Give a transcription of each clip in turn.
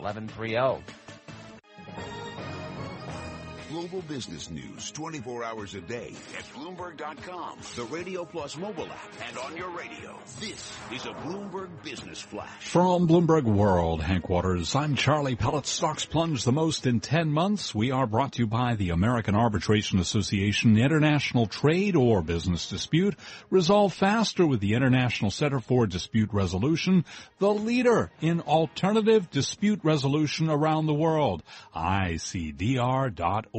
1130. Global business news 24 hours a day at Bloomberg.com, the Radio Plus mobile app, and on your radio. This is a Bloomberg Business Flash. From Bloomberg World Headquarters, I'm Charlie Pellet. Stocks plunged the most in 10 months. We are brought to you by the American Arbitration Association. International trade or business dispute resolved faster with the International Center for Dispute Resolution, the leader in alternative dispute resolution around the world. ICDR.org.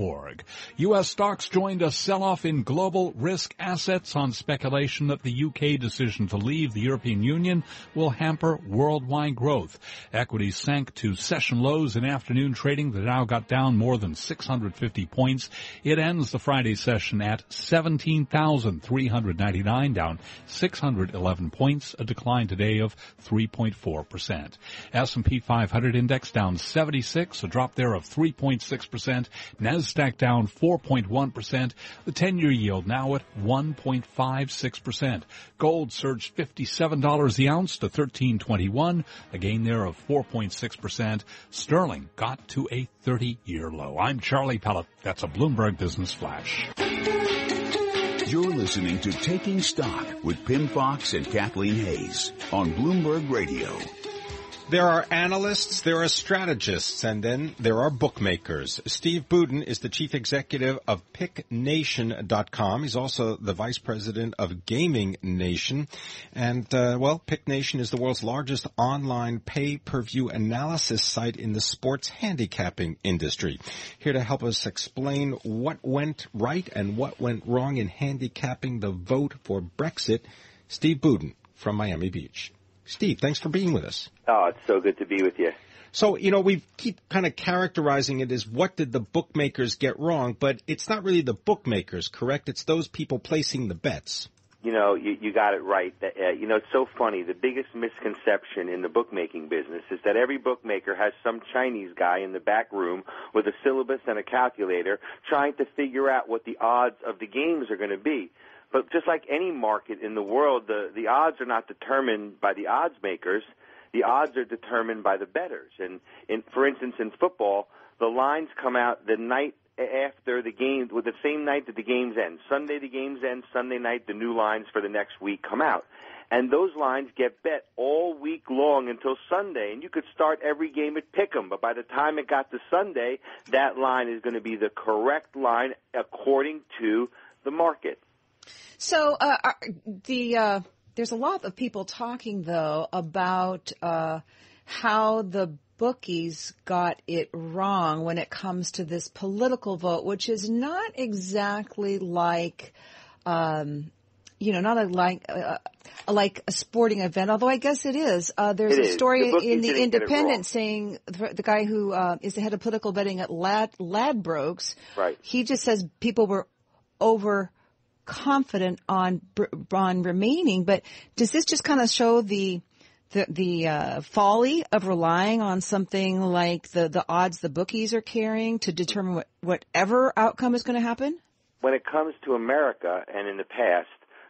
U.S. stocks joined a sell-off in global risk assets on speculation that the UK decision to leave the European Union will hamper worldwide growth. Equities sank to session lows in afternoon trading. The Dow got down more than 650 points. It ends the Friday session at 17,399, down 611 points, a decline today of 3.4%. S&P 500 index down 76, a drop there of 3.6%. NASDAQ down 4.1%. The 10-year yield now at 1.56%. Gold surged $57 the ounce to 1321, a gain there of 4.6%. Sterling got to a 30-year low. I'm Charlie Pellet. That's a Bloomberg Business Flash. You're listening to Taking Stock with Pimm Fox and Kathleen Hays on Bloomberg Radio. There are analysts, there are strategists, and then there are bookmakers. Steve Budin is the chief executive of PickNation.com. He's also the vice president of Gaming Nation. And, uh, well, PickNation is the world's largest online pay-per-view analysis site in the sports handicapping industry. Here to help us explain what went right and what went wrong in handicapping the vote for Brexit, Steve Budin from Miami Beach. Steve, thanks for being with us. Oh, it's so good to be with you. So, you know, we keep kind of characterizing it as what did the bookmakers get wrong, but it's not really the bookmakers, correct? It's those people placing the bets. You know, you, you got it right. Uh, you know, it's so funny. The biggest misconception in the bookmaking business is that every bookmaker has some Chinese guy in the back room with a syllabus and a calculator trying to figure out what the odds of the games are going to be. But just like any market in the world, the, the odds are not determined by the odds makers. The odds are determined by the betters. And in, for instance, in football, the lines come out the night after the game, with the same night that the games end. Sunday the games end. Sunday night the new lines for the next week come out. And those lines get bet all week long until Sunday. And you could start every game at Pick'em, but by the time it got to Sunday, that line is going to be the correct line according to the market. So uh, the uh, there's a lot of people talking though about uh, how the bookies got it wrong when it comes to this political vote, which is not exactly like. Um, you know, not a, like uh, like a sporting event, although I guess it is. Uh, there's it a story the in the Independent saying the, the guy who uh, is the head of political betting at Lad Ladbrokes. Right. He just says people were over confident on on remaining. But does this just kind of show the the, the uh, folly of relying on something like the, the odds the bookies are carrying to determine what, whatever outcome is going to happen? When it comes to America and in the past,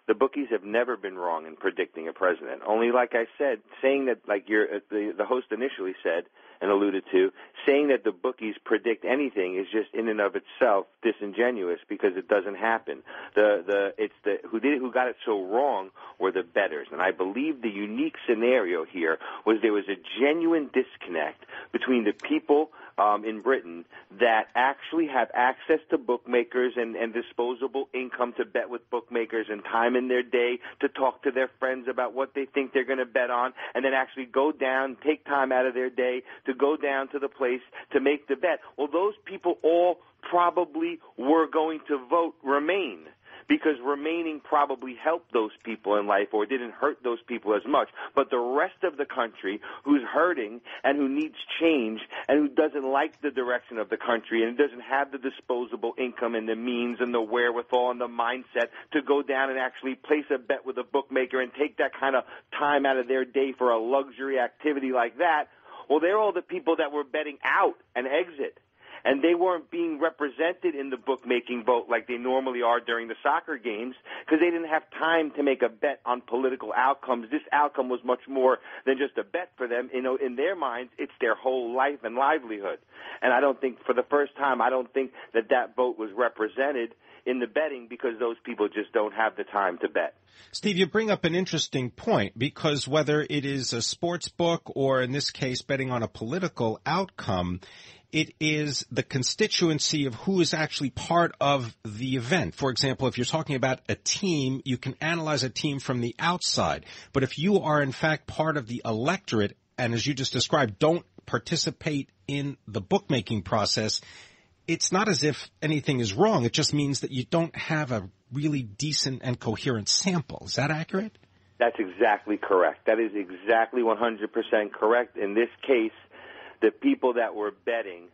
the bookies have never been wrong in predicting a president. Only, like I said, saying that, like your the the host initially said, and alluded to, saying that the bookies predict anything is just in and of itself disingenuous because it doesn't happen. The the it's the who did it, who got it so wrong were the betters, and I believe the unique scenario here was there was a genuine disconnect between the people um, in Britain that actually have access to bookmakers and, and disposable income to bet with bookmakers and time in their day to talk to their friends about what they think they're going to bet on and then actually go down, take time out of their day to go down to the place to make the bet. Well, those people all probably were going to vote remain because remaining probably helped those people in life or didn't hurt those people as much. But the rest of the country who's hurting and who needs change and who doesn't like the direction of the country and doesn't have the disposable income and the means and the wherewithal and the mindset to go down and actually place a bet with a bookmaker and take that kind of time out of their day for a luxury activity like that, well, they're all the people that were betting out and exit and they weren't being represented in the bookmaking vote like they normally are during the soccer games because they didn't have time to make a bet on political outcomes. This outcome was much more than just a bet for them. You know, in their minds, it's their whole life and livelihood. And I don't think, for the first time, I don't think that that vote was represented in the betting because those people just don't have the time to bet. Steve, you bring up an interesting point because whether it is a sports book or in this case betting on a political outcome, it is the constituency of who is actually part of the event. For example, if you're talking about a team, you can analyze a team from the outside. But if you are in fact part of the electorate, and as you just described, don't participate in the bookmaking process, it's not as if anything is wrong. It just means that you don't have a really decent and coherent sample. Is that accurate? That's exactly correct. That is exactly 100% correct. In this case, the people that were betting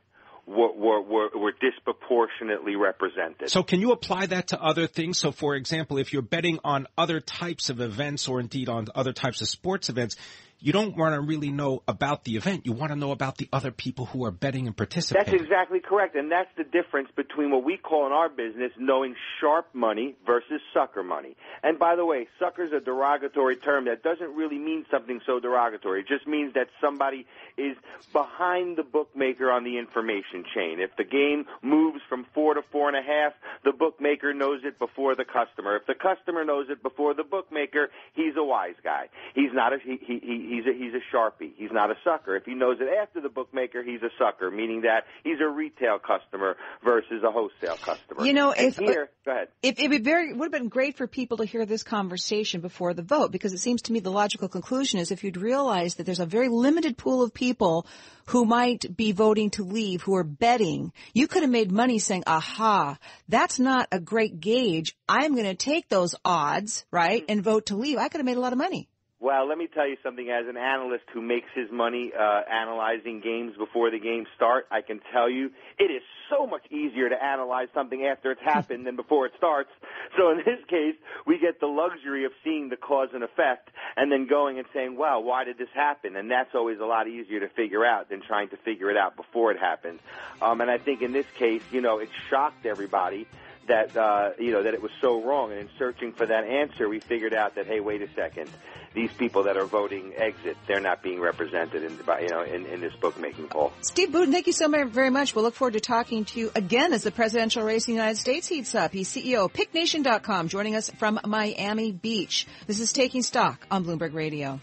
were, were, were, were, disproportionately represented. So can you apply that to other things? So for example, if you're betting on other types of events or indeed on other types of sports events, you don't want to really know about the event. You want to know about the other people who are betting and participating. That's exactly correct. And that's the difference between what we call in our business knowing sharp money versus sucker money. And by the way, sucker's is a derogatory term that doesn't really mean something so derogatory. It just means that somebody is behind the bookmaker on the information chain. If the game moves from four to four and a half, the bookmaker knows it before the customer. If the customer knows it before the bookmaker, he's a wise guy. He's not a, he, he, he he's a he's a sharpie. He's not a sucker. If he knows it after the bookmaker, he's a sucker, meaning that he's a retail customer versus a wholesale customer. You know, and if uh, here, go ahead. If it would very would have been great for people to hear this conversation before the vote, because it seems to me the logical conclusion is if you'd realize that there's a very limited pool of people who might be voting to leave, who are betting, you could have made money saying, aha, that's not a great gauge. I'm going to take those odds, right, mm-hmm. and vote to leave. I could have made a lot of money. Well, let me tell you something. As an analyst who makes his money uh, analyzing games before the games start, I can tell you it is so much easier to analyze something after it's happened than before it starts. So in this case, we get the luxury of seeing the cause and effect and then going and saying, "Well, why did this happen?" And that's always a lot easier to figure out than trying to figure it out before it happened. Um, and I think in this case, you know, it shocked everybody that uh, you know that it was so wrong. And in searching for that answer, we figured out that hey, wait a second, these people that are voting exit, they're not being represented in you know in, in this bookmaking poll. Steve Budin, thank you so very much. We'll look forward to talking to you again as the presidential race in the United States heats up. He's CEO of PickNation.com, joining us from Miami Beach. This is Taking Stock on Bloomberg Radio.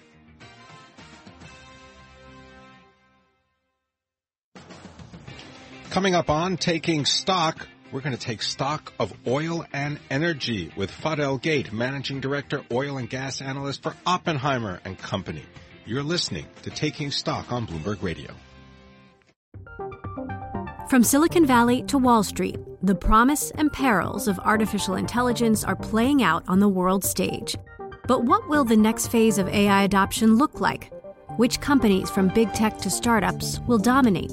Coming up on Taking Stock, we're going to take stock of oil and energy with Fadel Gheit, Managing Director, Oil and Gas Analyst for Oppenheimer and Company. You're listening to Taking Stock on Bloomberg Radio. From Silicon Valley to Wall Street, the promise and perils of artificial intelligence are playing out on the world stage. But what will the next phase of AI adoption look like? Which companies, from big tech to startups, will dominate?